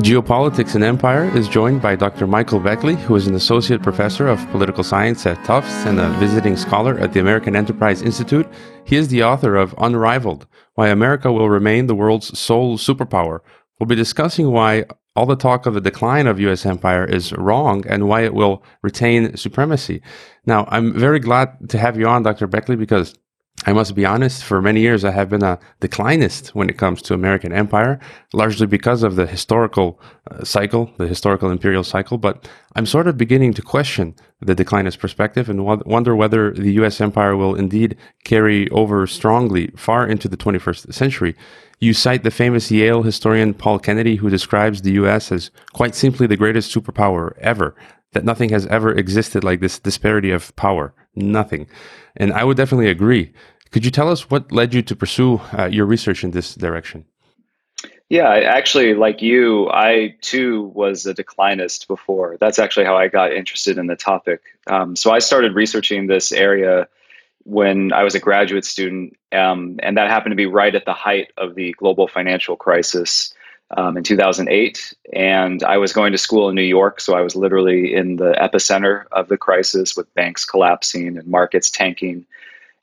Geopolitics and Empire is joined by Dr. Michael Beckley, who is an associate professor of political science at Tufts and a visiting scholar at the American Enterprise Institute. He is the author of Unrivaled Why America Will Remain the World's Sole Superpower. We'll be discussing why all the talk of the decline of US empire is wrong and why it will retain supremacy. Now, I'm very glad to have you on, Dr. Beckley, because I must be honest, for many years I have been a declinist when it comes to American empire, largely because of the historical uh, cycle, the historical imperial cycle. But I'm sort of beginning to question the declinist perspective and wonder whether the US empire will indeed carry over strongly far into the 21st century. You cite the famous Yale historian Paul Kennedy, who describes the US as quite simply the greatest superpower ever, that nothing has ever existed like this disparity of power. Nothing. And I would definitely agree. Could you tell us what led you to pursue uh, your research in this direction? Yeah, actually, like you, I too was a declinist before. That's actually how I got interested in the topic. Um, so I started researching this area when I was a graduate student, um, and that happened to be right at the height of the global financial crisis um, in 2008. And I was going to school in New York, so I was literally in the epicenter of the crisis with banks collapsing and markets tanking.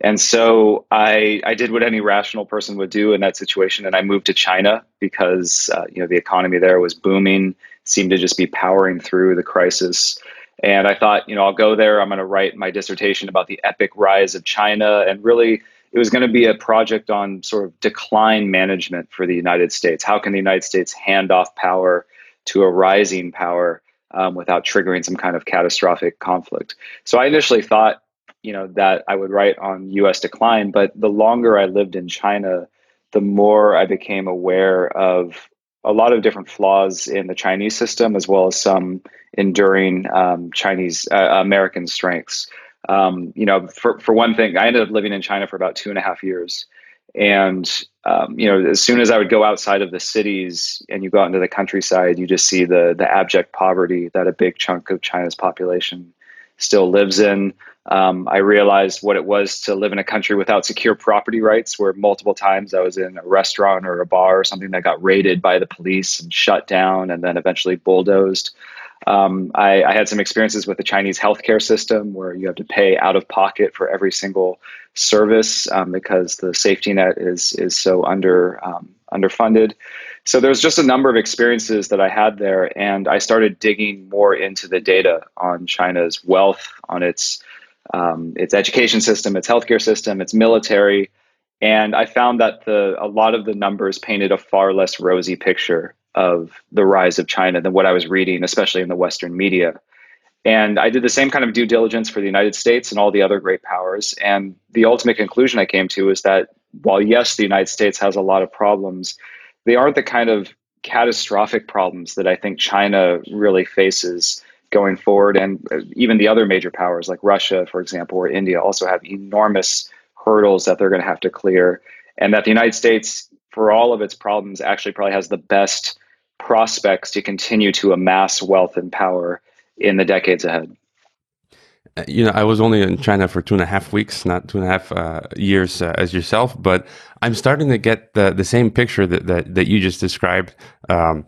And so I, I did what any rational person would do in that situation, and I moved to China because uh, you know the economy there was booming, seemed to just be powering through the crisis. And I thought, you know, I'll go there. I'm going to write my dissertation about the epic rise of China, and really it was going to be a project on sort of decline management for the United States. How can the United States hand off power to a rising power um, without triggering some kind of catastrophic conflict? So I initially thought, you know, that I would write on U.S. decline, but the longer I lived in China, the more I became aware of a lot of different flaws in the Chinese system, as well as some enduring um, Chinese uh, American strengths. Um, you know, for, for one thing, I ended up living in China for about two and a half years. And, um, you know, as soon as I would go outside of the cities and you go out into the countryside, you just see the, the abject poverty that a big chunk of China's population still lives in. Um, I realized what it was to live in a country without secure property rights, where multiple times I was in a restaurant or a bar or something that got raided by the police and shut down and then eventually bulldozed. Um, I, I, had some experiences with the Chinese healthcare system where you have to pay out of pocket for every single service um, because the safety net is is so under um, underfunded. So there's just a number of experiences that I had there, and I started digging more into the data on China's wealth, on its um, its education system, its healthcare system, its military, and I found that the a lot of the numbers painted a far less rosy picture of the rise of China than what I was reading, especially in the Western media. And I did the same kind of due diligence for the United States and all the other great powers. And the ultimate conclusion I came to is that while, yes, the United States has a lot of problems, they aren't the kind of catastrophic problems that I think China really faces going forward. And even the other major powers like Russia, for example, or India also have enormous hurdles that they're going to have to clear. And that the United States, for all of its problems, actually probably has the best prospects to continue to amass wealth and power in the decades ahead. Uh, you know, I was only in China for two and a half weeks, not two and a half uh, years uh, as yourself, but I'm starting to get the, the same picture that, that, that you just described um,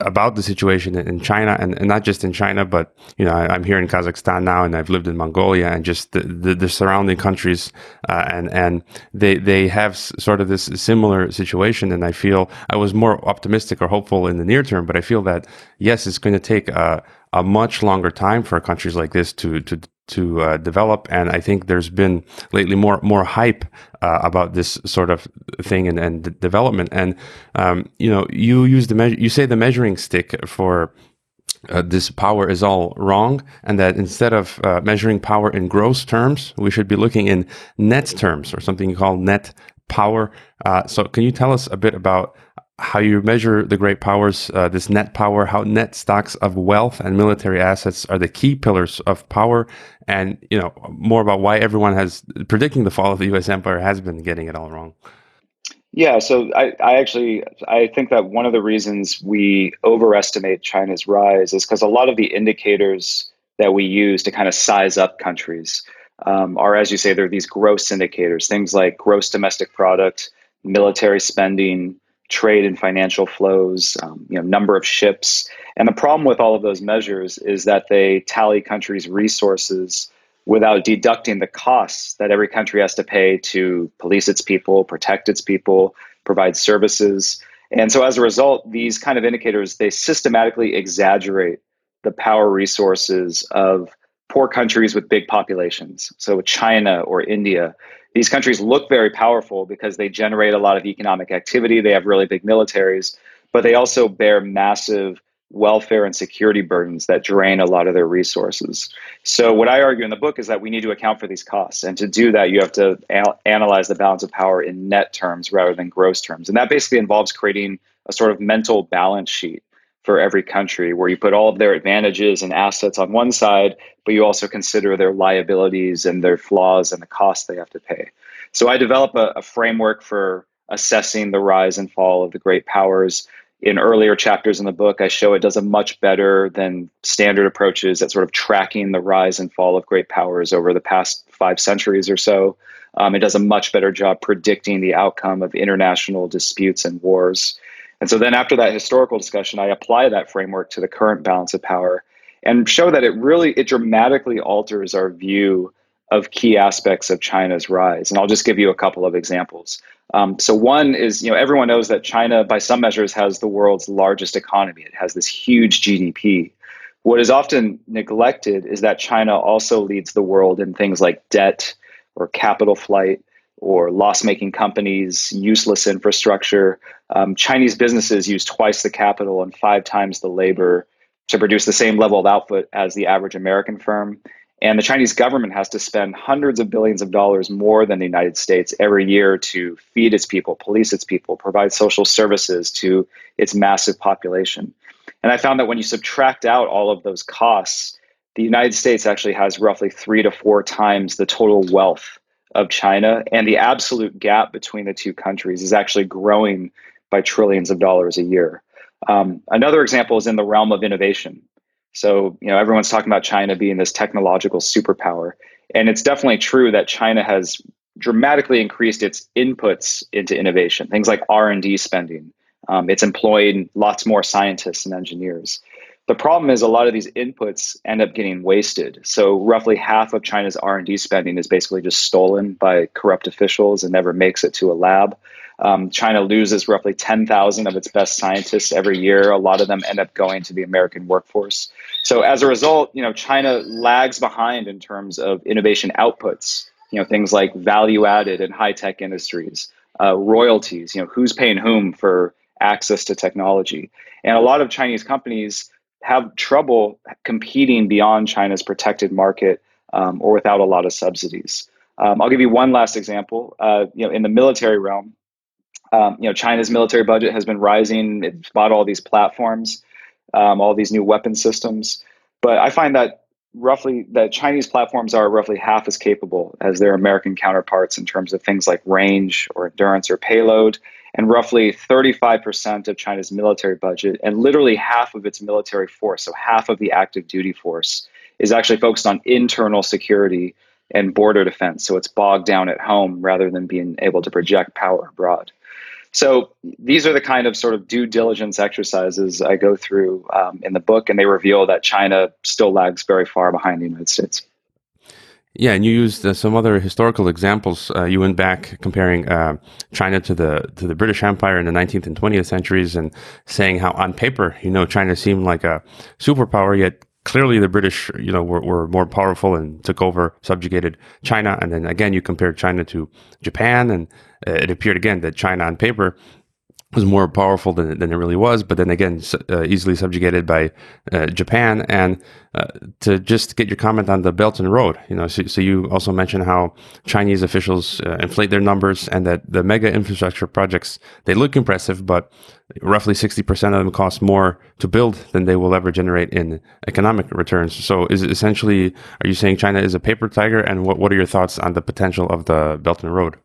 about the situation in China, and, and, not just in China, but you know, I, am here in Kazakhstan now, and I've lived in Mongolia, and just the, the, the surrounding countries, uh, and and they they have sort of this similar situation, and I feel I was more optimistic or hopeful in the near term, but I feel that yes, it's going to take a, a much longer time for countries like this to to to uh, develop. And I think there's been lately more more hype uh, about this sort of thing and, and development. And um, you know, you use the measure, you say the measuring stick for. Uh, this power is all wrong, and that instead of uh, measuring power in gross terms, we should be looking in net terms, or something you call net power. Uh, so, can you tell us a bit about how you measure the great powers, uh, this net power, how net stocks of wealth and military assets are the key pillars of power, and you know more about why everyone has predicting the fall of the U.S. empire has been getting it all wrong. Yeah, so I, I actually I think that one of the reasons we overestimate China's rise is because a lot of the indicators that we use to kind of size up countries um, are, as you say, they're these gross indicators, things like gross domestic product, military spending, trade and financial flows, um, you know, number of ships. And the problem with all of those measures is that they tally countries' resources without deducting the costs that every country has to pay to police its people, protect its people, provide services. And so as a result, these kind of indicators they systematically exaggerate the power resources of poor countries with big populations. So China or India, these countries look very powerful because they generate a lot of economic activity, they have really big militaries, but they also bear massive welfare and security burdens that drain a lot of their resources. So, what I argue in the book is that we need to account for these costs. And to do that, you have to al- analyze the balance of power in net terms rather than gross terms. And that basically involves creating a sort of mental balance sheet for every country where you put all of their advantages and assets on one side, but you also consider their liabilities and their flaws and the costs they have to pay. So, I develop a, a framework for assessing the rise and fall of the great powers in earlier chapters in the book, I show it does a much better than standard approaches at sort of tracking the rise and fall of great powers over the past five centuries or so. Um, it does a much better job predicting the outcome of international disputes and wars. And so then after that historical discussion, I apply that framework to the current balance of power and show that it really it dramatically alters our view of key aspects of China's rise. And I'll just give you a couple of examples. Um, so one is, you know, everyone knows that China, by some measures, has the world's largest economy. It has this huge GDP. What is often neglected is that China also leads the world in things like debt or capital flight or loss-making companies, useless infrastructure. Um, Chinese businesses use twice the capital and five times the labor to produce the same level of output as the average American firm. And the Chinese government has to spend hundreds of billions of dollars more than the United States every year to feed its people, police its people, provide social services to its massive population. And I found that when you subtract out all of those costs, the United States actually has roughly three to four times the total wealth of China. And the absolute gap between the two countries is actually growing by trillions of dollars a year. Um, another example is in the realm of innovation. So, you know, everyone's talking about China being this technological superpower. And it's definitely true that China has dramatically increased its inputs into innovation, things like R&D spending. Um, it's employing lots more scientists and engineers. The problem is a lot of these inputs end up getting wasted. So roughly half of China's R&D spending is basically just stolen by corrupt officials and never makes it to a lab. Um, China loses roughly 10,000 of its best scientists every year. A lot of them end up going to the American workforce. So as a result, you know, China lags behind in terms of innovation outputs. You know, things like value added and high tech industries, uh, royalties. You know, who's paying whom for access to technology, and a lot of Chinese companies have trouble competing beyond China's protected market um, or without a lot of subsidies. Um, I'll give you one last example. Uh, you know, in the military realm, um, you know, China's military budget has been rising. It's bought all these platforms, um, all these new weapon systems. But I find that roughly that Chinese platforms are roughly half as capable as their American counterparts in terms of things like range or endurance or payload. And roughly 35% of China's military budget and literally half of its military force, so half of the active duty force, is actually focused on internal security and border defense. So it's bogged down at home rather than being able to project power abroad. So these are the kind of sort of due diligence exercises I go through um, in the book, and they reveal that China still lags very far behind the United States. Yeah, and you used uh, some other historical examples. Uh, you went back comparing uh, China to the to the British Empire in the 19th and 20th centuries, and saying how on paper, you know, China seemed like a superpower, yet clearly the British, you know, were, were more powerful and took over, subjugated China. And then again, you compared China to Japan, and it appeared again that China on paper was more powerful than, than it really was, but then again, uh, easily subjugated by uh, Japan. And uh, to just get your comment on the Belt and Road, you know, so, so you also mentioned how Chinese officials uh, inflate their numbers and that the mega infrastructure projects, they look impressive, but roughly 60% of them cost more to build than they will ever generate in economic returns. So is essentially, are you saying China is a paper tiger? And what, what are your thoughts on the potential of the Belt and Road?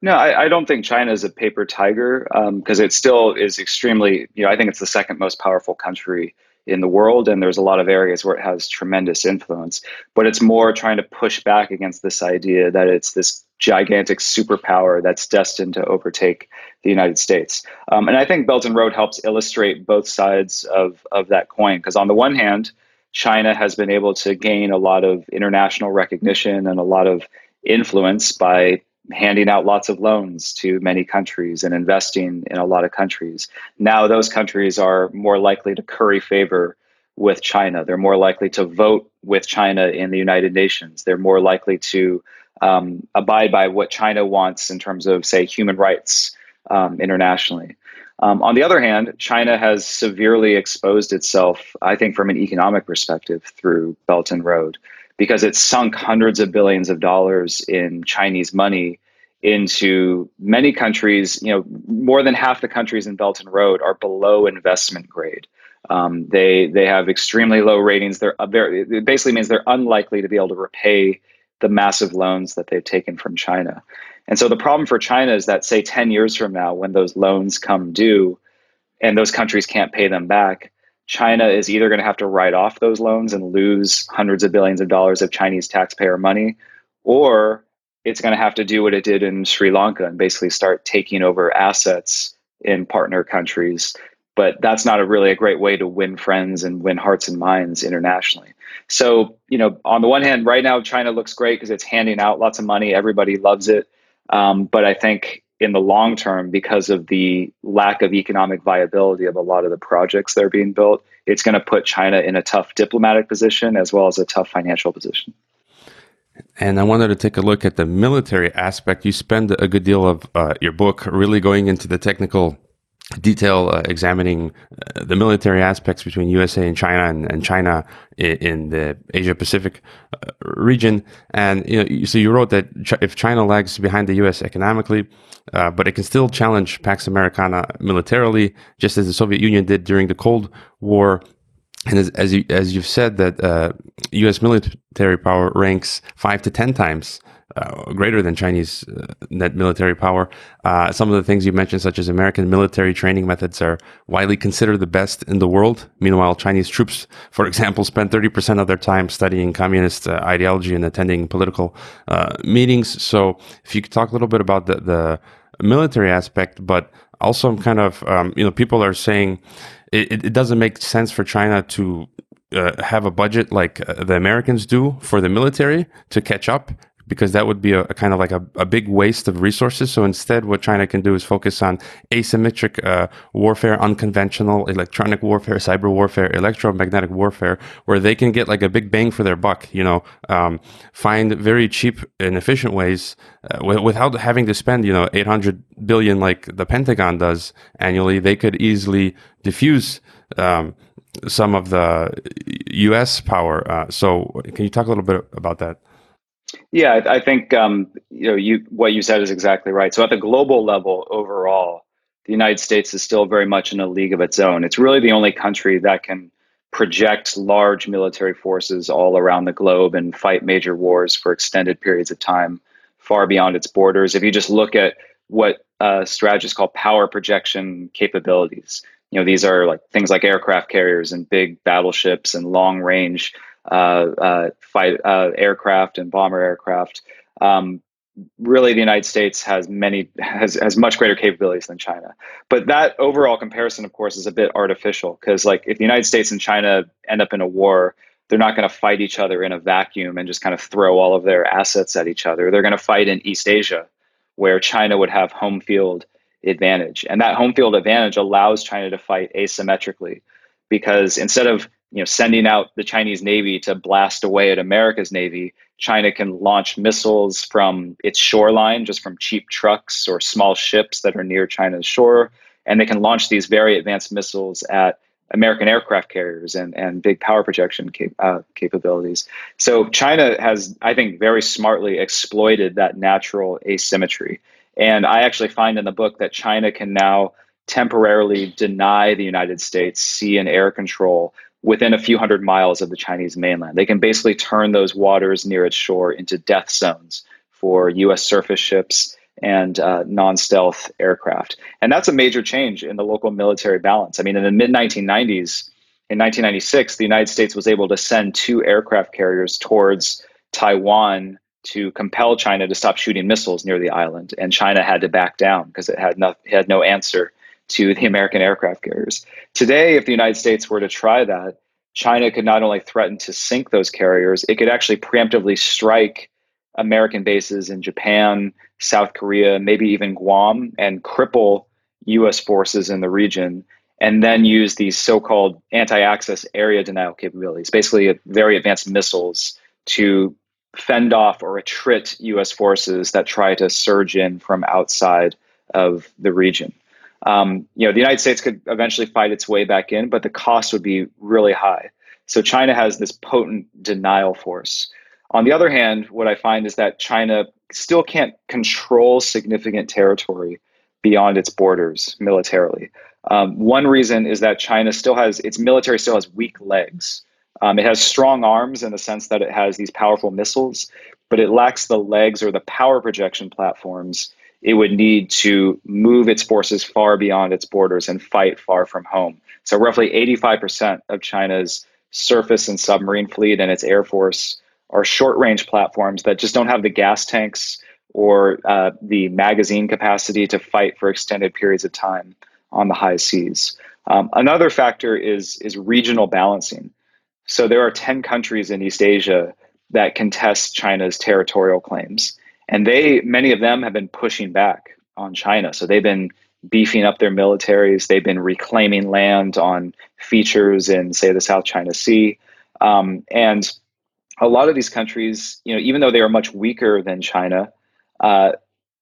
No, I, I, don't think China is a paper tiger because um, it still is extremely, you know, I think it's the second most powerful country in the world, and there's a lot of areas where it has tremendous influence. But it's more trying to push back against this idea that it's this gigantic superpower that's destined to overtake the United States. Um, and I think Belt and Road helps illustrate both sides of, of that coin, because on the one hand, China has been able to gain a lot of international recognition and a lot of influence by handing out lots of loans to many countries and investing in a lot of countries. Now, those countries are more likely to curry favor with China. They're more likely to vote with China in the United Nations. They're more likely to um, abide by what China wants in terms of, say, human rights um, internationally. Um, on the other hand, China has severely exposed itself, I think, from an economic perspective through Belt and Road because it's sunk hundreds of billions of dollars in Chinese money into many countries. You know, more than half the countries in Belt and Road are below investment grade. Um, they they have extremely low ratings. They're very, it basically means they're unlikely to be able to repay the massive loans that they've taken from China. And so the problem for China is that, say, 10 years from now, when those loans come due and those countries can't pay them back, China is either going to have to write off those loans and lose hundreds of billions of dollars of Chinese taxpayer money, or it's going to have to do what it did in Sri Lanka and basically start taking over assets in partner countries. But that's not a really a great way to win friends and win hearts and minds internationally. So, you know, on the one hand, right now China looks great because it's handing out lots of money. Everybody loves it. Um, but I think in the long term because of the lack of economic viability of a lot of the projects that are being built it's going to put china in a tough diplomatic position as well as a tough financial position and I wanted to take a look at the military aspect. You spend a good deal of uh, your book really going into the technical detail uh, examining uh, the military aspects between USA and China and, and China in, in, the Asia Pacific uh, region. And you know, so you wrote that ch- if China lags behind the US economically, uh, but it can still challenge Pax Americana militarily, just as the Soviet Union did during the Cold War. And as, as, you, as you've said, that U.S. Uh, military power ranks five to ten times uh, greater than Chinese uh, net military power. Uh, some of the things you mentioned, such as American military training methods, are widely considered the best in the world. Meanwhile, Chinese troops, for example, spend 30% of their time studying communist uh, ideology and attending political uh, meetings. So, if you could talk a little bit about the, the military aspect, but also, I'm kind of, um, you know, people are saying it, it doesn't make sense for China to uh, have a budget like uh, the Americans do for the military to catch up because that would be a, a kind of like a, a, big waste of resources. So instead, what China can do is focus on asymmetric uh, warfare, unconventional electronic warfare, cyber warfare, electromagnetic warfare, where they can get like a big bang for their buck. You know, um, find very cheap and efficient ways uh, w- without having to spend you know 800 billion like the Pentagon does annually. They could easily diffuse. Um, some of the U.S. power. Uh, so, can you talk a little bit about that? Yeah, I, think um, you know you what you said is exactly right. So at the global level, overall, the United States is still very much in a league of its own. It's really the only country that can project large military forces all around the globe and fight major wars for extended periods of time, far beyond its borders. If you just look at what uh, strategists call power projection capabilities, you know these are like things like aircraft carriers and big battleships and long range fight uh, aircraft and bomber aircraft. Um, really, the United States has many has has much greater capabilities than China. But that overall comparison, of course, is a bit artificial because, like, if the United States and China end up in a war, they're not going to fight each other in a vacuum and just kind of throw all of their assets at each other. They're going to fight in East Asia, where China would have home field advantage, and that home field advantage allows China to fight asymmetrically because instead of you know, sending out the Chinese Navy to blast away at America's Navy, China can launch missiles from its shoreline, just from cheap trucks or small ships that are near China's shore. And they can launch these very advanced missiles at American aircraft carriers and, and big power projection cap- uh, capabilities. So China has, I think, very smartly exploited that natural asymmetry. And I actually find in the book that China can now temporarily deny the United States sea and air control within a few hundred miles of the Chinese mainland. They can basically turn those waters near its shore into death zones for US surface ships and uh, non-stealth aircraft. And that's a major change in the local military balance. I mean, in the mid 1990s, in 1996, the United States was able to send two aircraft carriers towards Taiwan to compel China to stop shooting missiles near the island, and China had to back down because it had no, it had no answer to the American aircraft carriers. Today, if the United States were to try that, China could not only threaten to sink those carriers, it could actually preemptively strike American bases in Japan, South Korea, maybe even Guam, and cripple US forces in the region, and then use these so called anti access area denial capabilities, basically very advanced missiles, to fend off or attrit US forces that try to surge in from outside of the region. Um, you know, the United States could eventually fight its way back in, but the cost would be really high. So China has this potent denial force. On the other hand, what I find is that China still can't control significant territory beyond its borders militarily. Um, one reason is that China still has its military still has weak legs. Um, it has strong arms in the sense that it has these powerful missiles, but it lacks the legs or the power projection platforms it would need to move its forces far beyond its borders and fight far from home. So, roughly 85% of China's surface and submarine fleet and its air force are short range platforms that just don't have the gas tanks or uh, the magazine capacity to fight for extended periods of time on the high seas. Um, another factor is, is regional balancing. So, there are 10 countries in East Asia that contest China's territorial claims. And they, many of them have been pushing back on China. So they've been beefing up their militaries. They've been reclaiming land on features in, say, the South China Sea. Um, and a lot of these countries, you know, even though they are much weaker than China, uh,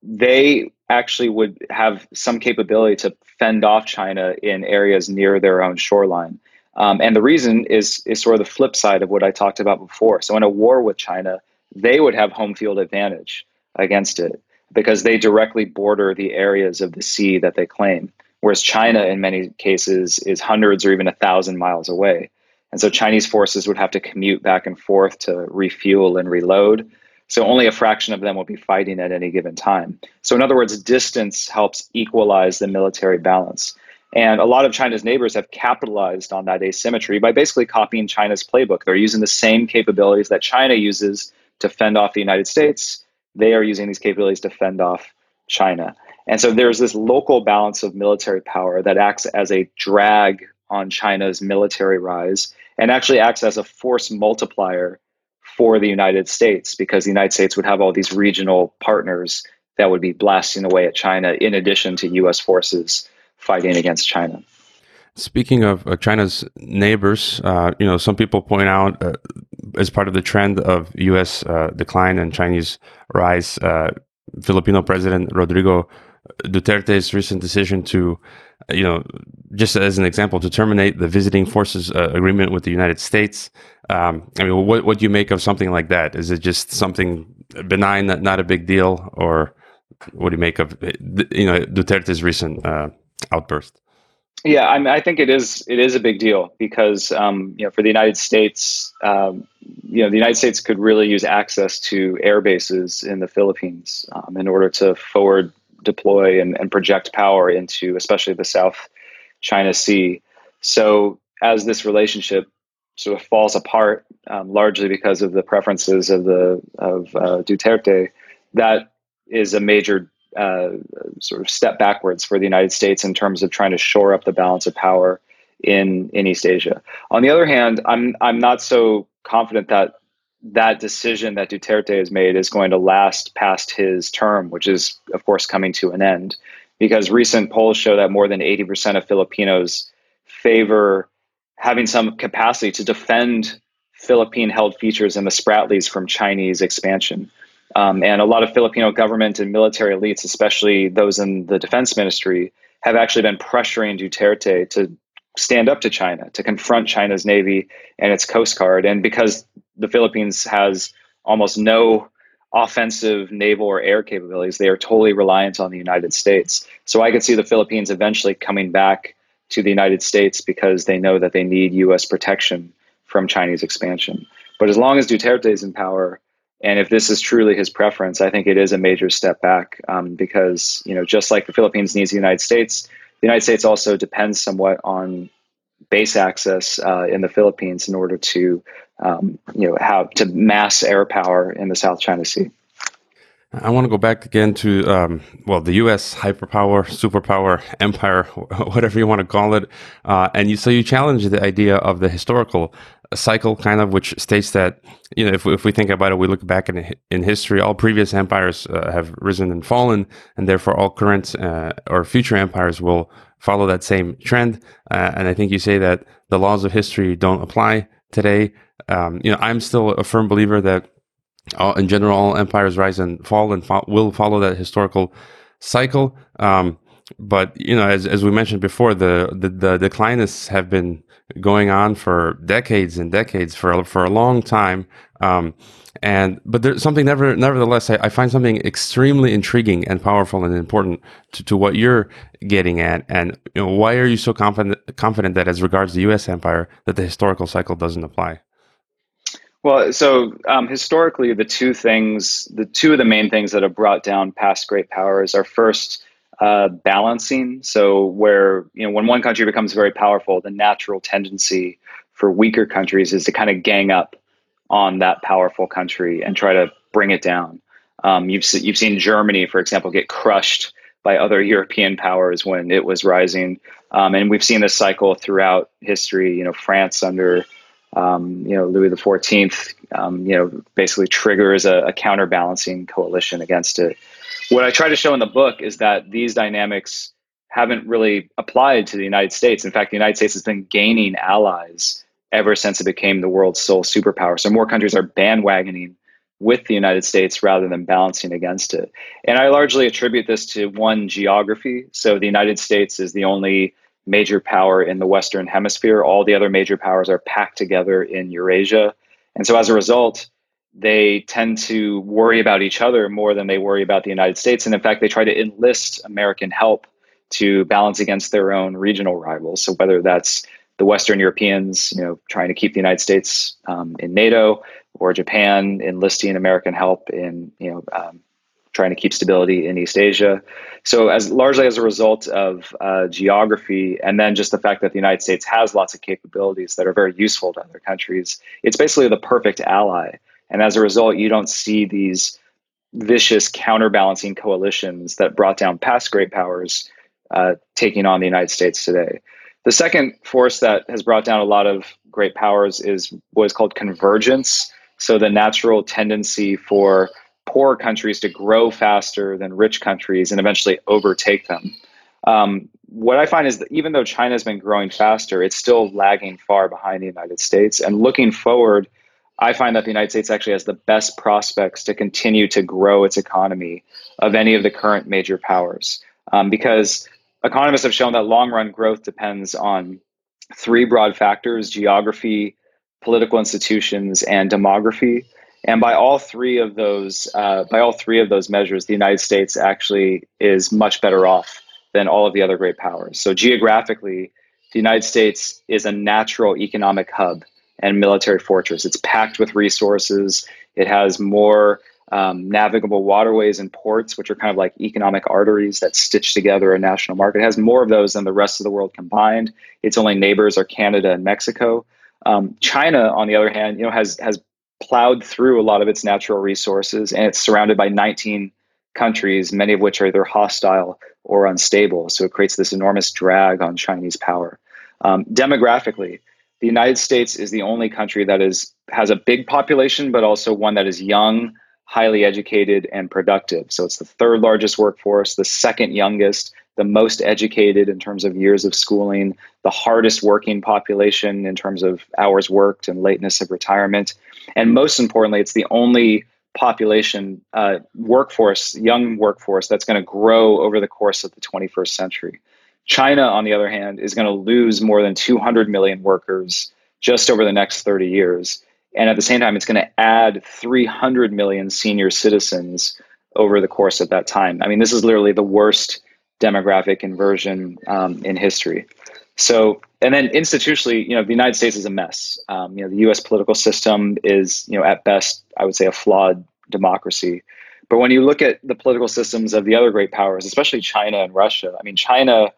they actually would have some capability to fend off China in areas near their own shoreline. Um, and the reason is is sort of the flip side of what I talked about before. So in a war with China, they would have home field advantage against it because they directly border the areas of the sea that they claim. Whereas China, in many cases, is hundreds or even a thousand miles away. And so Chinese forces would have to commute back and forth to refuel and reload. So only a fraction of them will be fighting at any given time. So, in other words, distance helps equalize the military balance. And a lot of China's neighbors have capitalized on that asymmetry by basically copying China's playbook. They're using the same capabilities that China uses to fend off the United States they are using these capabilities to fend off China. And so there's this local balance of military power that acts as a drag on China's military rise and actually acts as a force multiplier for the United States because the United States would have all these regional partners that would be blasting away at China in addition to US forces fighting against China. Speaking of uh, China's neighbors, uh, you know, some people point out uh, as part of the trend of U.S. Uh, decline and Chinese rise, uh, Filipino President Rodrigo Duterte's recent decision to, you know, just as an example, to terminate the visiting forces uh, agreement with the United States. Um, I mean, what what do you make of something like that? Is it just something benign, not not a big deal, or what do you make of you know Duterte's recent outburst? Yeah, I, mean, I think it is it is a big deal because um, you know for the United States, um, you know the United States could really use access to air bases in the Philippines um, in order to forward deploy and, and project power into especially the South China Sea. So as this relationship sort of falls apart, um, largely because of the preferences of the of uh, Duterte, that is a major uh, sort of step backwards for the United States in terms of trying to shore up the balance of power in in East Asia. On the other hand, I'm I'm not so confident that that decision that Duterte has made is going to last past his term, which is of course coming to an end, because recent polls show that more than 80% of Filipinos favor having some capacity to defend Philippine held features in the Spratlys from Chinese expansion. Um, and a lot of Filipino government and military elites, especially those in the defense ministry, have actually been pressuring Duterte to stand up to China, to confront China's Navy and its Coast Guard. And because the Philippines has almost no offensive naval or air capabilities, they are totally reliant on the United States. So I could see the Philippines eventually coming back to the United States because they know that they need U.S. protection from Chinese expansion. But as long as Duterte is in power, And if this is truly his preference, I think it is a major step back um, because you know just like the Philippines needs the United States, the United States also depends somewhat on base access uh, in the Philippines in order to um, you know have to mass air power in the South China Sea. I want to go back again to um, well, the U.S. hyperpower, superpower, empire, whatever you want to call it, uh, and you so you challenge the idea of the historical cycle, kind of, which states that you know if we, if we think about it, we look back in in history, all previous empires uh, have risen and fallen, and therefore all current uh, or future empires will follow that same trend. Uh, and I think you say that the laws of history don't apply today. Um, you know, I'm still a firm believer that all, in general, all empires rise and fall and fo- will follow that historical cycle. Um, but you know, as, as we mentioned before, the, the the declinists have been going on for decades and decades for for a long time. Um, and but there's something never nevertheless I, I, find something extremely intriguing and powerful and important to, to what you're getting at. And you know, why are you so confident confident that as regards the U.S. empire that the historical cycle doesn't apply? Well, so um, historically, the two things, the two of the main things that have brought down past great powers are first uh, balancing. So, where you know when one country becomes very powerful, the natural tendency for weaker countries is to kind of gang up on that powerful country and try to bring it down. Um, you've you've seen Germany, for example, get crushed by other European powers when it was rising, um, and we've seen this cycle throughout history. You know, France under um, you know, Louis XIV, um, you know, basically triggers a, a, counterbalancing coalition against it. What I try to show in the book is that these dynamics haven't really applied to the United States. In fact, the United States has been gaining allies ever since it became the world's sole superpower. So more countries are bandwagoning with the United States rather than balancing against it. And I largely attribute this to one geography. So the United States is the only major power in the Western Hemisphere. All the other major powers are packed together in Eurasia. And so as a result, they tend to worry about each other more than they worry about the United States. And in fact, they try to enlist American help to balance against their own regional rivals. So whether that's the Western Europeans, you know, trying to keep the United States um, in NATO, or Japan enlisting American help in, you know, um, trying to keep stability in East Asia. So, as largely as a result of uh, geography, and then just the fact that the United States has lots of capabilities that are very useful to other countries, it's basically the perfect ally. And as a result, you don't see these vicious counterbalancing coalitions that brought down past great powers uh, taking on the United States today. The second force that has brought down a lot of great powers is what is called convergence. So the natural tendency for poor countries to grow faster than rich countries and eventually overtake them. Um, what I find is that even though China has been growing faster, it's still lagging far behind the United States. And looking forward, I find that the United States actually has the best prospects to continue to grow its economy of any of the current major powers. Um, because economists have shown that long run growth depends on three broad factors geography, political institutions, and demography. And by all three of those, uh, by all three of those measures, the United States actually is much better off than all of the other great powers. So geographically, the United States is a natural economic hub and military fortress. It's packed with resources. It has more um, navigable waterways and ports, which are kind of like economic arteries that stitch together a national market. It has more of those than the rest of the world combined. Its only neighbors are Canada and Mexico. Um, China, on the other hand, you know, has has plowed through a lot of its natural resources, and it's surrounded by 19 countries, many of which are either hostile or unstable. So it creates this enormous drag on Chinese power. Um, demographically, the United States is the only country that is has a big population, but also one that is young, highly educated, and productive. So it's the third largest workforce, the second youngest, the most educated in terms of years of schooling, the hardest working population in terms of hours worked and lateness of retirement. And most importantly, it's the only population uh, workforce, young workforce, that's going to grow over the course of the 21st century. China, on the other hand, is going to lose more than 200 million workers just over the next 30 years. And at the same time, it's going to add 300 million senior citizens over the course of that time. I mean, this is literally the worst demographic inversion um, in history. So and then institutionally, you know, the United States is a mess. Um, you know, the U.S. political system is, you know, at best, I would say, a flawed democracy. But when you look at the political systems of the other great powers, especially China and Russia, I mean, China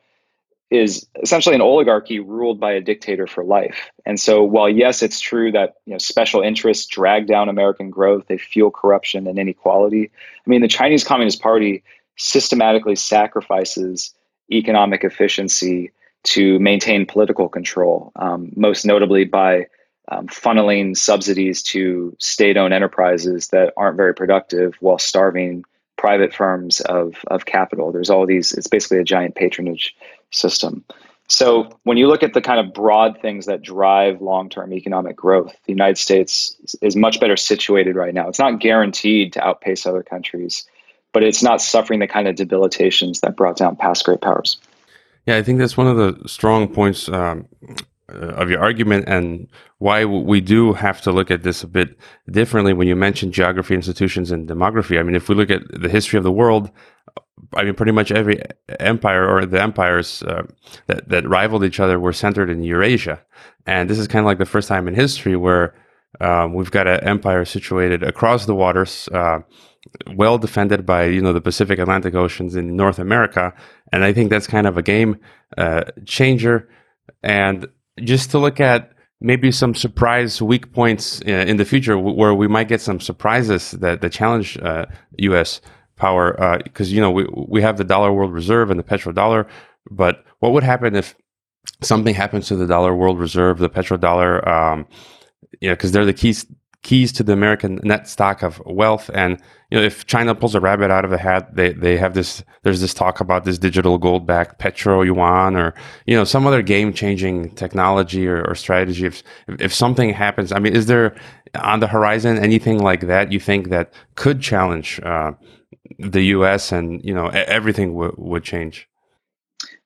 is essentially an oligarchy ruled by a dictator for life. And so, while yes, it's true that you know special interests drag down American growth, they fuel corruption and inequality. I mean, the Chinese Communist Party systematically sacrifices economic efficiency to maintain political control, um, most notably by um, funneling subsidies to state-owned enterprises that aren't very productive while starving private firms of, of capital. There's all these, it's basically a giant patronage system. So when you look at the kind of broad things that drive long-term economic growth, the United States is much better situated right now. It's not guaranteed to outpace other countries, but it's not suffering the kind of debilitations that brought down past great powers. Yeah, I think that's one of the strong points um, uh, of your argument and why we do have to look at this a bit differently when you mention geography, institutions, and demography. I mean, if we look at the history of the world, I mean, pretty much every empire or the empires uh, that, that rivaled each other were centered in Eurasia. And this is kind of like the first time in history where um, we've got an empire situated across the waters, uh, well defended by you know the Pacific Atlantic Oceans in North America, and I think that's kind of a game uh, changer. And just to look at maybe some surprise weak points uh, in the future where we might get some surprises that, that challenge uh, U.S. power because uh, you know we we have the dollar world reserve and the petrodollar, but what would happen if something happens to the dollar world reserve, the petrodollar? Um, you know, because they're the keys keys to the American net stock of wealth. And you know, if China pulls a rabbit out of the hat, they they have this. There's this talk about this digital gold backed petro yuan or you know some other game changing technology or, or, strategy. If if something happens, I mean, is there on the horizon anything like that you think that could challenge uh, the U.S. and you know everything w- would change?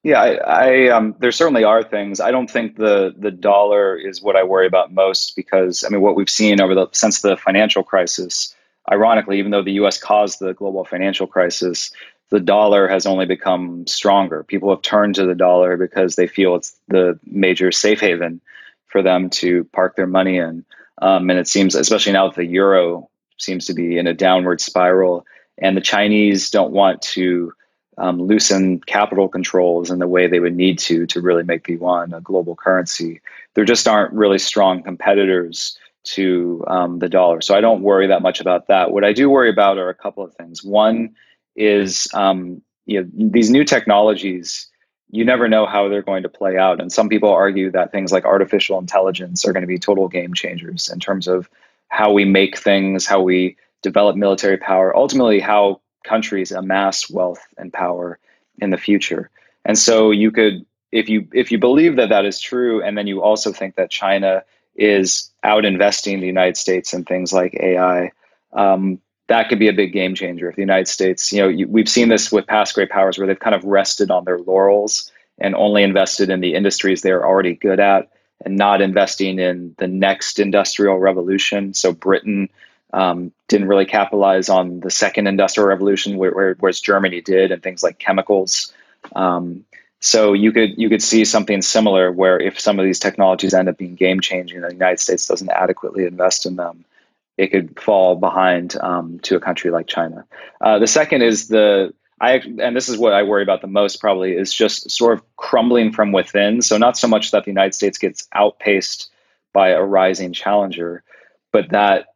Yeah, I, I um, there certainly are things. I don't think the the dollar is what I worry about most because I mean what we've seen over the since the financial crisis. Ironically, even though the U.S. caused the global financial crisis, the dollar has only become stronger. People have turned to the dollar because they feel it's the major safe haven for them to park their money in. Um, and it seems, especially now that the euro seems to be in a downward spiral, and the Chinese don't want to um, loosen capital controls in the way they would need to to really make the yuan a global currency. There just aren't really strong competitors to um, the dollar. So I don't worry that much about that. What I do worry about are a couple of things. One is um, you know these new technologies. You never know how they're going to play out, and some people argue that things like artificial intelligence are going to be total game changers in terms of how we make things, how we develop military power, ultimately how countries amass wealth and power in the future. And so you could, if you if you believe that that is true, and then you also think that China is out investing the United States in things like AI, um, that could be a big game changer. If the United States, you know, you, we've seen this with past great powers where they've kind of rested on their laurels and only invested in the industries they're already good at and not investing in the next industrial revolution. So Britain um, didn't really capitalize on the second industrial revolution, where, where, whereas Germany did, and things like chemicals. Um, so you could you could see something similar where if some of these technologies end up being game changing, and the United States doesn't adequately invest in them, it could fall behind um, to a country like China. Uh, the second is the I and this is what I worry about the most probably is just sort of crumbling from within. So not so much that the United States gets outpaced by a rising challenger, but that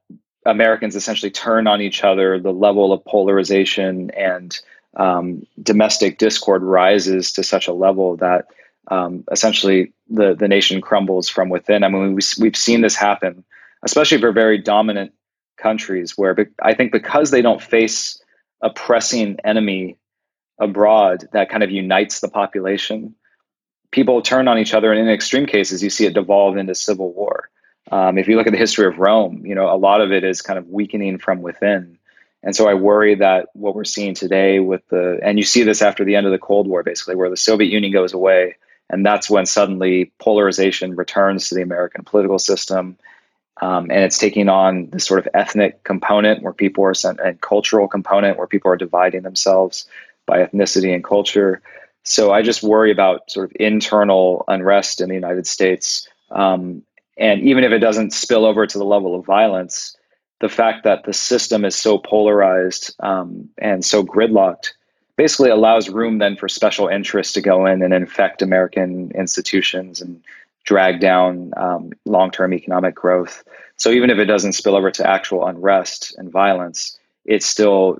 Americans essentially turn on each other, the level of polarization and um, domestic discord rises to such a level that um, essentially the the nation crumbles from within. I mean, we, we've seen this happen, especially for very dominant countries, where I think because they don't face a pressing enemy abroad that kind of unites the population, people turn on each other, and in extreme cases, you see it devolve into civil war. Um, if you look at the history of Rome, you know, a lot of it is kind of weakening from within. And so I worry that what we're seeing today with the, and you see this after the end of the Cold War, basically, where the Soviet Union goes away. And that's when suddenly polarization returns to the American political system. Um, and it's taking on this sort of ethnic component where people are, sent, and cultural component where people are dividing themselves by ethnicity and culture. So I just worry about sort of internal unrest in the United States. Um, and even if it doesn't spill over to the level of violence, the fact that the system is so polarized um, and so gridlocked basically allows room then for special interests to go in and infect American institutions and drag down um, long term economic growth. So even if it doesn't spill over to actual unrest and violence, it still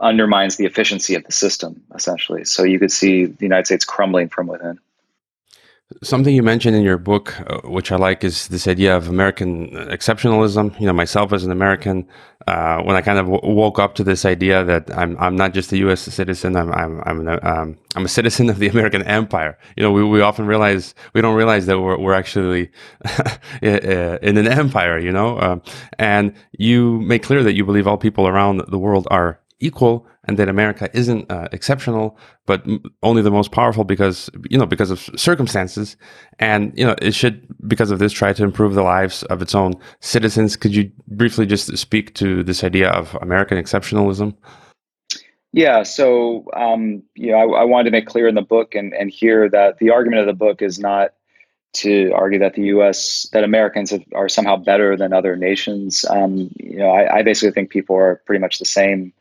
undermines the efficiency of the system, essentially. So you could see the United States crumbling from within. Something you mentioned in your book, uh, which I like, is this idea of American exceptionalism. You know, myself as an American, uh, when I kind of w- woke up to this idea that I'm I'm not just a U.S. citizen, I'm I'm I'm, an, um, I'm a citizen of the American Empire. You know, we, we often realize we don't realize that we're we're actually in an empire. You know, um, and you make clear that you believe all people around the world are equal and that America isn't uh, exceptional, but only the most powerful because you know because of circumstances, and you know it should because of this try to improve the lives of its own citizens. Could you briefly just speak to this idea of American exceptionalism? Yeah, so um, you know, I, I, wanted to make clear in the book and, and here that the argument of the book is not to argue that the U.S. that Americans are somehow better than other nations. Um, you know, I, I basically think people are pretty much the same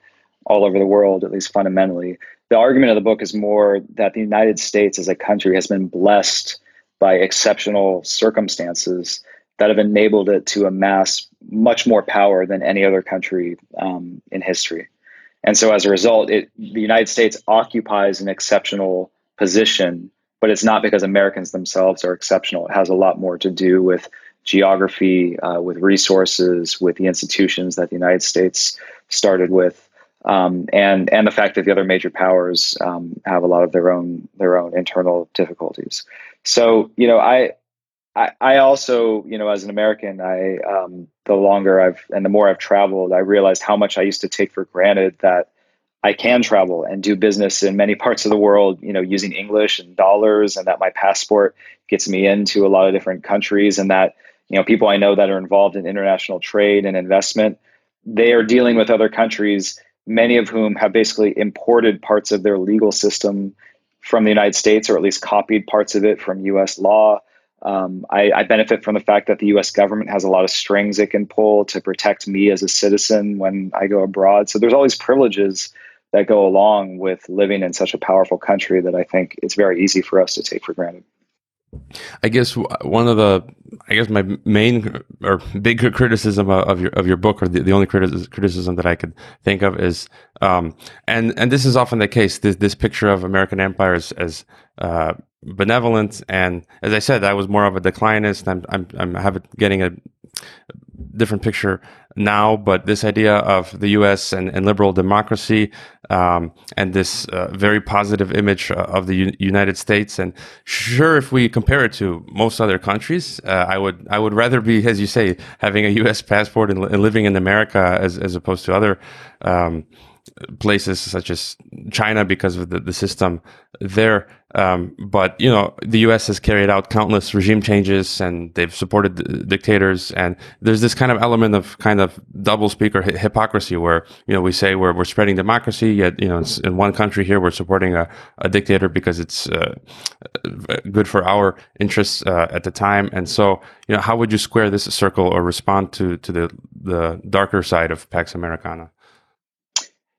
all over the world, at least fundamentally. The argument of the book is more that the United States as a country has been blessed by exceptional circumstances that have enabled it to amass much more power than any other country um, in history. And so as a result, it, the United States occupies an exceptional position, but it's not because Americans themselves are exceptional. It has a lot more to do with geography, uh, with resources, with the institutions that the United States started with um, and and the fact that the other major powers um, have a lot of their own their own internal difficulties. So you know, I I, I also you know as an American, I um, the longer I've and the more I've traveled, I realized how much I used to take for granted that I can travel and do business in many parts of the world, you know, using English and dollars, and that my passport gets me into a lot of different countries, and that you know people I know that are involved in international trade and investment, they are dealing with other countries many of whom have basically imported parts of their legal system from the United States, or at least copied parts of it from US law. Um, I, I, benefit from the fact that the US government has a lot of strings it can pull to protect me as a citizen when I go abroad. So there's all these privileges that go along with living in such a powerful country that I think it's very easy for us to take for granted. I guess one of the, I guess my main or big criticism of your of your book, or the, the only criticism that I could think of is, um, and and this is often the case. This this picture of American empire as, uh, benevolent, and as I said, I was more of a declinist. I'm I'm I'm getting a different picture now, but this idea of the U.S. and, and liberal democracy um, and this uh, very positive image uh, of the U- United States, and sure, if we compare it to most other countries, uh, I would I would rather be, as you say, having a U.S. passport and, and living in America as as opposed to other. Um, places such as China because of the, the system there. Um, but you know, the U.S. has carried out countless regime changes, and they've supported dictators. And there's this kind of element of kind of double speak or hypocrisy, where you know we say we're we're spreading democracy, yet you know in one country here we're supporting a, a dictator because it's uh, good for our interests uh, at the time. And so, you know, how would you square this circle or respond to to the the darker side of Pax Americana?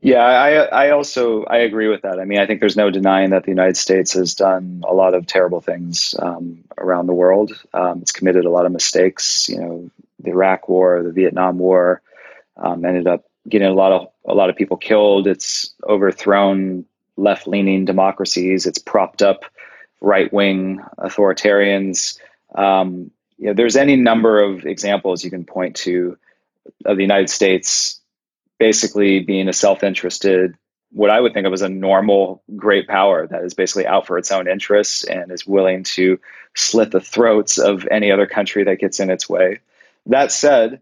Yeah, I I also I agree with that. I mean, I think there's no denying that the United States has done a lot of terrible things um, around the world. Um, it's committed a lot of mistakes. You know, the Iraq War, the Vietnam War, um, ended up getting a lot of a lot of people killed. It's overthrown left leaning democracies. It's propped up right wing authoritarians. Um, you know, there's any number of examples you can point to of the United States basically being a self-interested what I would think of as a normal great power that is basically out for its own interests and is willing to slit the throats of any other country that gets in its way. That said,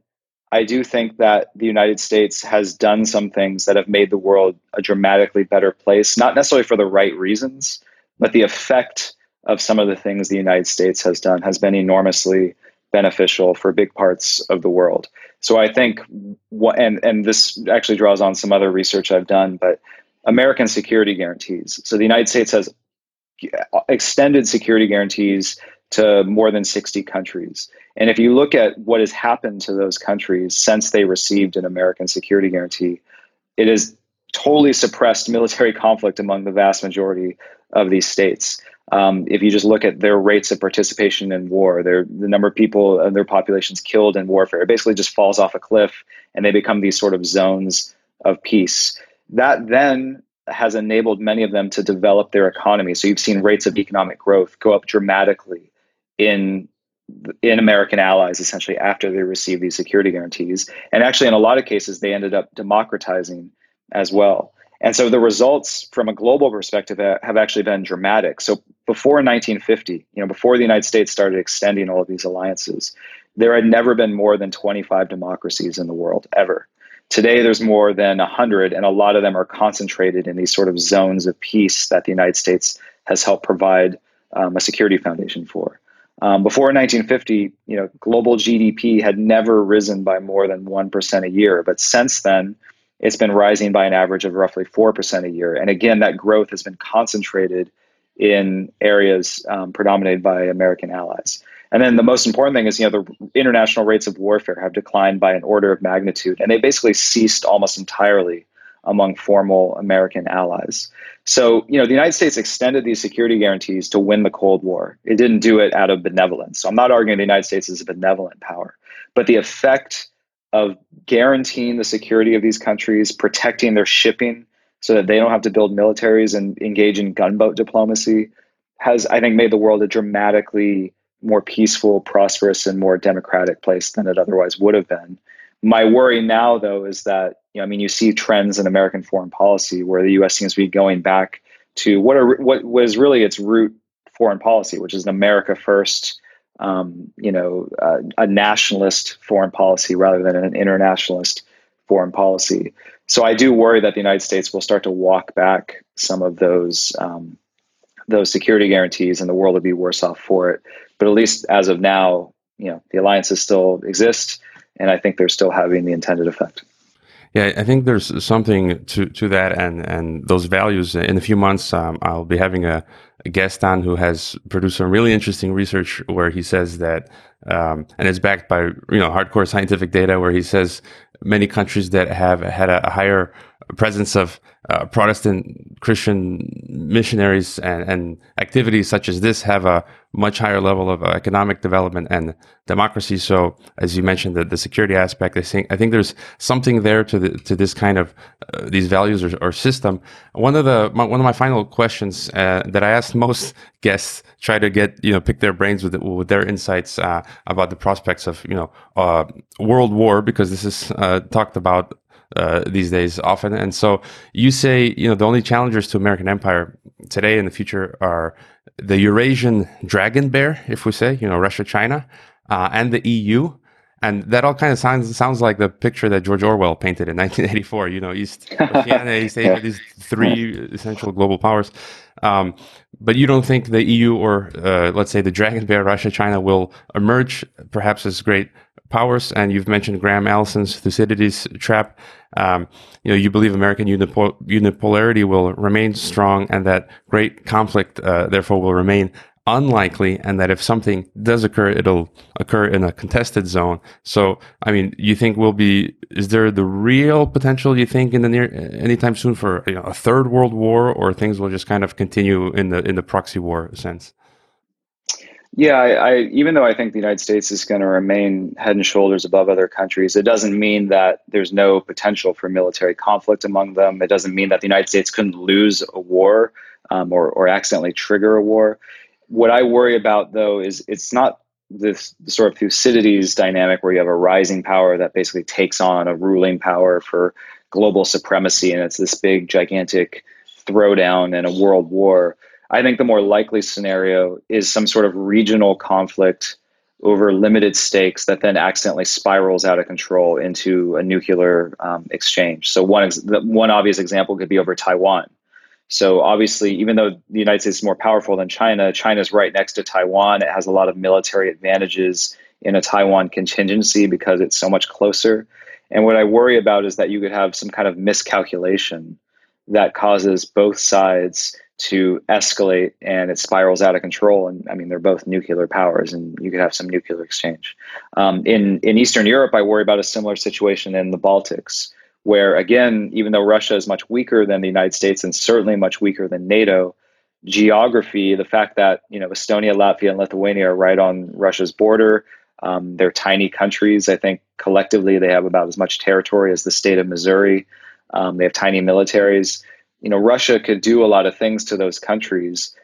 I do think that the United States has done some things that have made the world a dramatically better place, not necessarily for the right reasons, but the effect of some of the things the United States has done has been enormously beneficial for big parts of the world. So I think, and and this actually draws on some other research I've done, but American security guarantees. So the United States has extended security guarantees to more than 60 countries. And if you look at what has happened to those countries since they received an American security guarantee, it has totally suppressed military conflict among the vast majority of these states. Um, if you just look at their rates of participation in war, their the number of people and their populations killed in warfare, it basically just falls off a cliff, and they become these sort of zones of peace. That then has enabled many of them to develop their economy. So you've seen rates of economic growth go up dramatically in in American allies essentially after they received these security guarantees. And actually, in a lot of cases, they ended up democratizing as well. And so the results from a global perspective have actually been dramatic. So before 1950, you know, before the United States started extending all of these alliances, there had never been more than 25 democracies in the world ever. Today, there's more than 100, and a lot of them are concentrated in these sort of zones of peace that the United States has helped provide um, a security foundation for. Um, before 1950, you know, global GDP had never risen by more than 1% a year. But since then, it's been rising by an average of roughly 4% a year. And again, that growth has been concentrated in areas um, predominated by American allies. And then the most important thing is, you know, the international rates of warfare have declined by an order of magnitude, and they basically ceased almost entirely among formal American allies. So, you know, the United States extended these security guarantees to win the Cold War. It didn't do it out of benevolence. So I'm not arguing the United States is a benevolent power, but the effect of guaranteeing the security of these countries, protecting their shipping so that they don't have to build militaries and engage in gunboat diplomacy has, I think, made the world a dramatically more peaceful, prosperous, and more democratic place than it otherwise would have been. My worry now, though, is that you know, I mean, you see trends in American foreign policy where the U.S. seems to be going back to what are what was really its root foreign policy, which is an America first, um, you know, uh, a nationalist foreign policy rather than an internationalist foreign policy. So I do worry that the United States will start to walk back some of those um, those security guarantees, and the world will be worse off for it. But at least as of now, you know, the alliances still exist, and I think they're still having the intended effect. Yeah, I think there's something to, to that and, and those values. In a few months, um, I'll be having a, a, guest on who has produced some really interesting research where he says that, um, and it's backed by you know hardcore scientific data, where he says many countries that have had a, higher presence of uh, Protestant Christian missionaries and, and, activities such as this have a much higher level of uh, economic development and democracy. So, as you mentioned, the, the security aspect, I think I think there's something there to the, to this kind of uh, these values or, or, system. One of the my, one of my final questions uh, that I asked most guests try to get you know pick their brains with with their insights uh, about the prospects of you know uh, world war because this is talked about uh, these days often. And so you say, you know, the only challengers to American empire today and the future are the Eurasian dragon bear, if we say, you know, Russia, China, uh, and the EU. And that all kind of sounds sounds like the picture that George Orwell painted in 1984. You know, East Oceania, East Asia, these three essential global powers. Um, but you don't think the EU or uh, let's say the dragon bear, Russia, China, will emerge perhaps as great powers, and you've mentioned Graham Allison's Thucydides trap. Um, you know, you believe American unipol- unipolarity will remain strong, and that great conflict, uh, therefore, will remain unlikely, and that if something does occur, it'll occur in a contested zone. So, I mean, you think we'll be? Is there the real potential? You think in the near anytime soon for you know, a third world war, or things will just kind of continue in the in the proxy war sense? Yeah, I, I, even though I think the United States is going to remain head and shoulders above other countries, it doesn't mean that there's no potential for military conflict among them. It doesn't mean that the United States couldn't lose a war um, or, or accidentally trigger a war. What I worry about, though, is it's not this sort of Thucydides dynamic where you have a rising power that basically takes on a ruling power for global supremacy, and it's this big, gigantic throwdown and a world war. I think the more likely scenario is some sort of regional conflict over limited stakes that then accidentally spirals out of control into a nuclear um, exchange. So one ex- one obvious example could be over Taiwan. So obviously, even though the United States is more powerful than China, China's right next to Taiwan. It has a lot of military advantages in a Taiwan contingency because it's so much closer. And what I worry about is that you could have some kind of miscalculation that causes both sides to escalate and it spirals out of control. And I mean, they're both nuclear powers, and you could have some nuclear exchange. Um, in in Eastern Europe, I worry about a similar situation in the Baltics, where again, even though Russia is much weaker than the United States and certainly much weaker than NATO, geography, the fact that you know Estonia, Latvia, and Lithuania are right on Russia's border. Um, they're tiny countries. I think collectively they have about as much territory as the state of Missouri. Um, they have tiny militaries you know, Russia could do a lot of things to those countries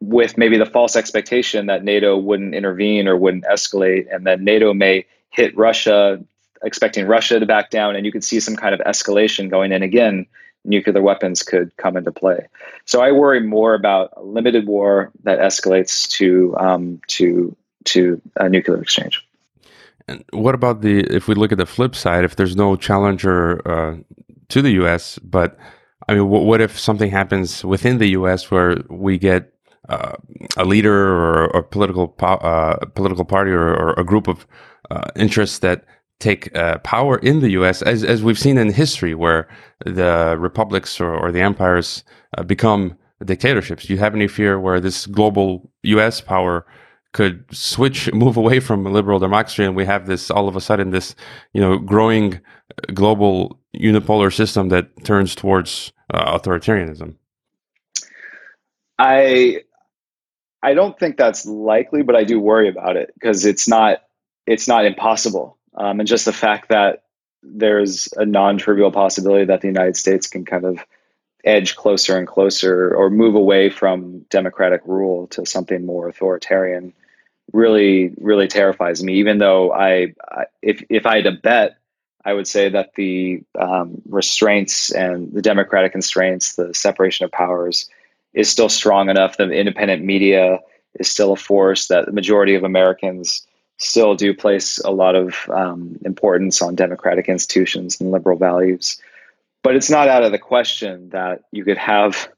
with maybe the false expectation that NATO wouldn't intervene or wouldn't escalate, and then NATO may hit Russia, expecting Russia to back down, and you could see some kind of escalation going in again. Nuclear weapons could come into play. So I worry more about a limited war that escalates to um, to to a nuclear exchange. And what about the if we look at the flip side? If there's no challenger uh, to the U.S., but I mean, what, if something happens within the U.S. where we get uh, a leader or a political po- uh, political party or, or, a group of uh, interests that take uh, power in the U.S. as as we've seen in history, where the republics or, or the empires uh, become dictatorships. Do you have any fear where this global U.S. power could switch, move away from liberal democracy, and we have this all of a sudden this you know growing global unipolar system that turns towards uh, authoritarianism? I I don't think that's likely, but I do worry about it because it's not it's not impossible, um, and just the fact that there's a non-trivial possibility that the United States can kind of edge closer and closer or move away from democratic rule to something more authoritarian really really terrifies me even though I, I if if I had to bet I would say that the um, restraints and the democratic constraints, the separation of powers, is still strong enough. The independent media is still a force that the majority of Americans still do place a lot of um, importance on democratic institutions and liberal values. But it's not out of the question that you could have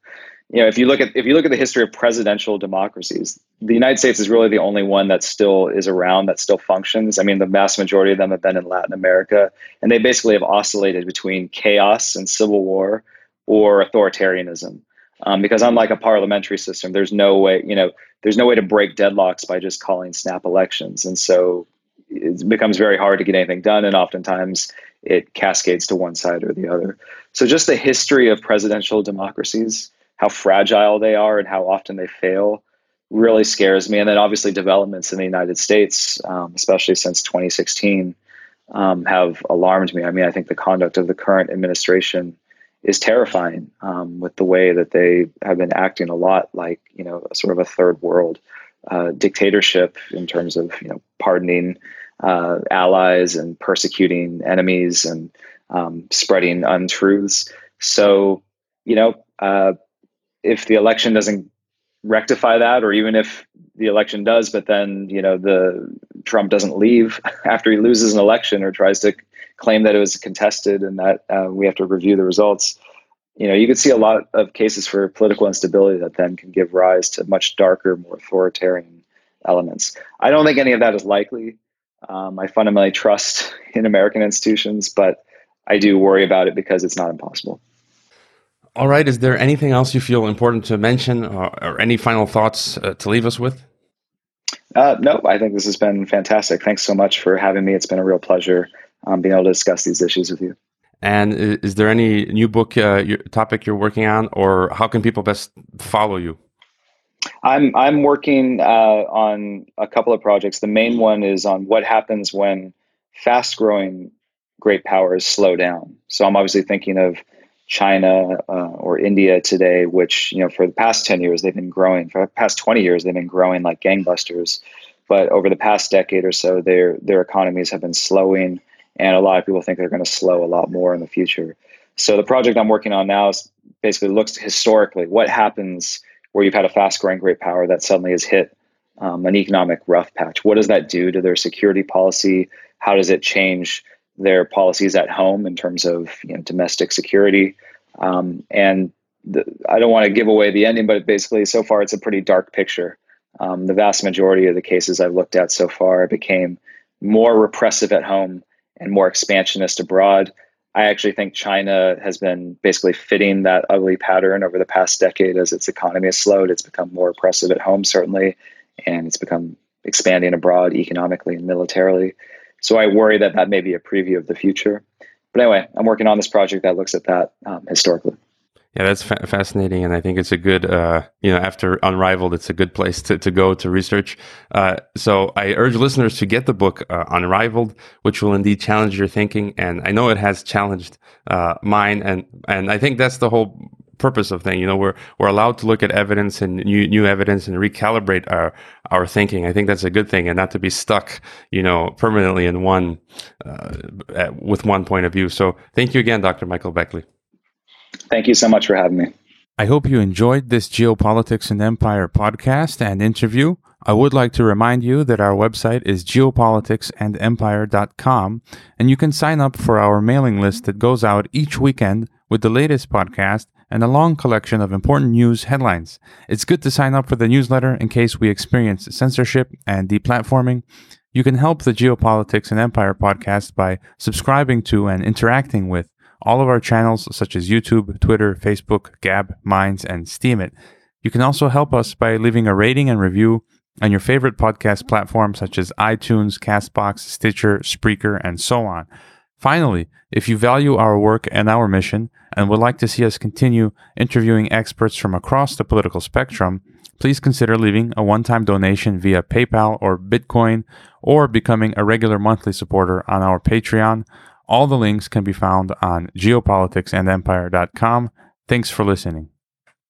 you know, if you look at if you look at the history of presidential democracies, the United States is really the only one that still is around, that still functions. I mean, the vast majority of them have been in Latin America, and they basically have oscillated between chaos and civil war or authoritarianism. Um, because unlike a parliamentary system, there's no way, you know, there's no way to break deadlocks by just calling snap elections, and so it becomes very hard to get anything done, and oftentimes it cascades to one side or the other. So, just the history of presidential democracies how fragile they are and how often they fail really scares me. And then obviously developments in the United States, um, especially since 2016, um, have alarmed me. I mean, I think the conduct of the current administration is terrifying um, with the way that they have been acting a lot like, you know, sort of a third world uh, dictatorship in terms of, you know, pardoning uh, allies and persecuting enemies and um, spreading untruths. So, you know, uh, if the election doesn't rectify that, or even if the election does, but then you know the Trump doesn't leave after he loses an election or tries to claim that it was contested and that uh, we have to review the results. You know, you could see a lot of cases for political instability that then can give rise to much darker, more authoritarian elements. I don't think any of that is likely. Um, I fundamentally trust in American institutions, but I do worry about it because it's not impossible. All right. Is there anything else you feel important to mention or, or any final thoughts uh, to leave us with? Uh, no, I think this has been fantastic. Thanks so much for having me. It's been a real pleasure um, being able to discuss these issues with you. And is there any new book uh, your, topic you're working on, or how can people best follow you? I'm I'm working uh, on a couple of projects. The main one is on what happens when fast-growing great powers slow down. So I'm obviously thinking of China uh, or India today, which you know for the past ten years they've been growing. For the past twenty years they've been growing like gangbusters, but over the past decade or so, their their economies have been slowing, and a lot of people think they're going to slow a lot more in the future. So the project I'm working on now is basically looks historically what happens where you've had a fast growing great power that suddenly has hit um, an economic rough patch. What does that do to their security policy? How does it change their policies at home in terms of you know, domestic security. Um, and the, I don't want to give away the ending, but basically, so far, it's a pretty dark picture. Um, the vast majority of the cases I've looked at so far became more repressive at home and more expansionist abroad. I actually think China has been basically fitting that ugly pattern over the past decade as its economy has slowed. It's become more oppressive at home, certainly, and it's become expanding abroad economically and militarily. So I worry that that may be a preview of the future. But anyway, I'm working on this project that looks at that um, historically. Yeah, that's fa- fascinating, and I think it's a good, uh, you know, after Unrivaled, it's a good place to, to go to research. Uh, so I urge listeners to get the book uh, Unrivaled, which will indeed challenge your thinking, and I know it has challenged uh, mine, and and I think that's the whole purpose of thing. You know, we're we're allowed to look at evidence and new new evidence and recalibrate our our thinking. I think that's a good thing, and not to be stuck, you know, permanently in one uh, with one point of view. So thank you again, Dr. Michael Beckley. Thank you so much for having me. I hope you enjoyed this Geopolitics and Empire podcast and interview. I would like to remind you that our website is geopoliticsandempire.com, and you can sign up for our mailing list that goes out each weekend with the latest podcast and a long collection of important news headlines. It's good to sign up for the newsletter in case we experience censorship and deplatforming. You can help the Geopolitics and Empire podcast by subscribing to and interacting with all of our channels such as YouTube, Twitter, Facebook, Gab, Minds, and Steemit. You can also help us by leaving a rating and review on your favorite podcast platform such as iTunes, Castbox, Stitcher, Spreaker, and so on. Finally, if you value our work and our mission and would like to see us continue interviewing experts from across the political spectrum, please consider leaving a one time donation via PayPal or Bitcoin or becoming a regular monthly supporter on our Patreon. All the links can be found on geopoliticsandempire.com. Thanks for listening.